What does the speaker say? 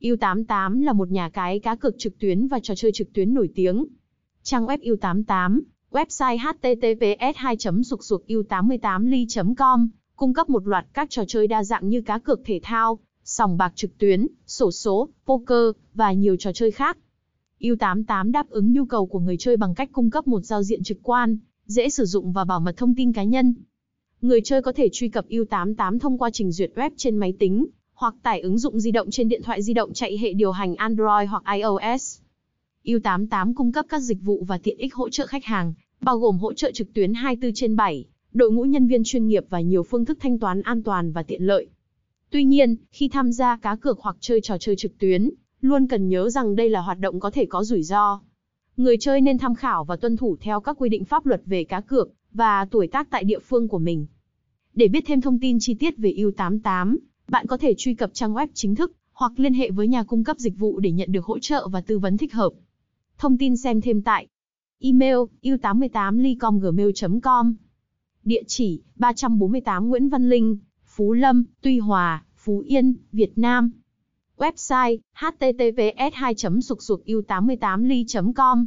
U88 là một nhà cái cá cược trực tuyến và trò chơi trực tuyến nổi tiếng. Trang web U88, website https 2 sục sục u 88 ly com cung cấp một loạt các trò chơi đa dạng như cá cược thể thao, sòng bạc trực tuyến, sổ số, poker và nhiều trò chơi khác. U88 đáp ứng nhu cầu của người chơi bằng cách cung cấp một giao diện trực quan, dễ sử dụng và bảo mật thông tin cá nhân. Người chơi có thể truy cập U88 thông qua trình duyệt web trên máy tính, hoặc tải ứng dụng di động trên điện thoại di động chạy hệ điều hành Android hoặc iOS. U88 cung cấp các dịch vụ và tiện ích hỗ trợ khách hàng, bao gồm hỗ trợ trực tuyến 24 trên 7, đội ngũ nhân viên chuyên nghiệp và nhiều phương thức thanh toán an toàn và tiện lợi. Tuy nhiên, khi tham gia cá cược hoặc chơi trò chơi trực tuyến, luôn cần nhớ rằng đây là hoạt động có thể có rủi ro. Người chơi nên tham khảo và tuân thủ theo các quy định pháp luật về cá cược và tuổi tác tại địa phương của mình. Để biết thêm thông tin chi tiết về U88, bạn có thể truy cập trang web chính thức hoặc liên hệ với nhà cung cấp dịch vụ để nhận được hỗ trợ và tư vấn thích hợp. Thông tin xem thêm tại email u88licom.gmail.com Địa chỉ 348 Nguyễn Văn Linh, Phú Lâm, Tuy Hòa, Phú Yên, Việt Nam. Website https 2 sục sục u 88 ly com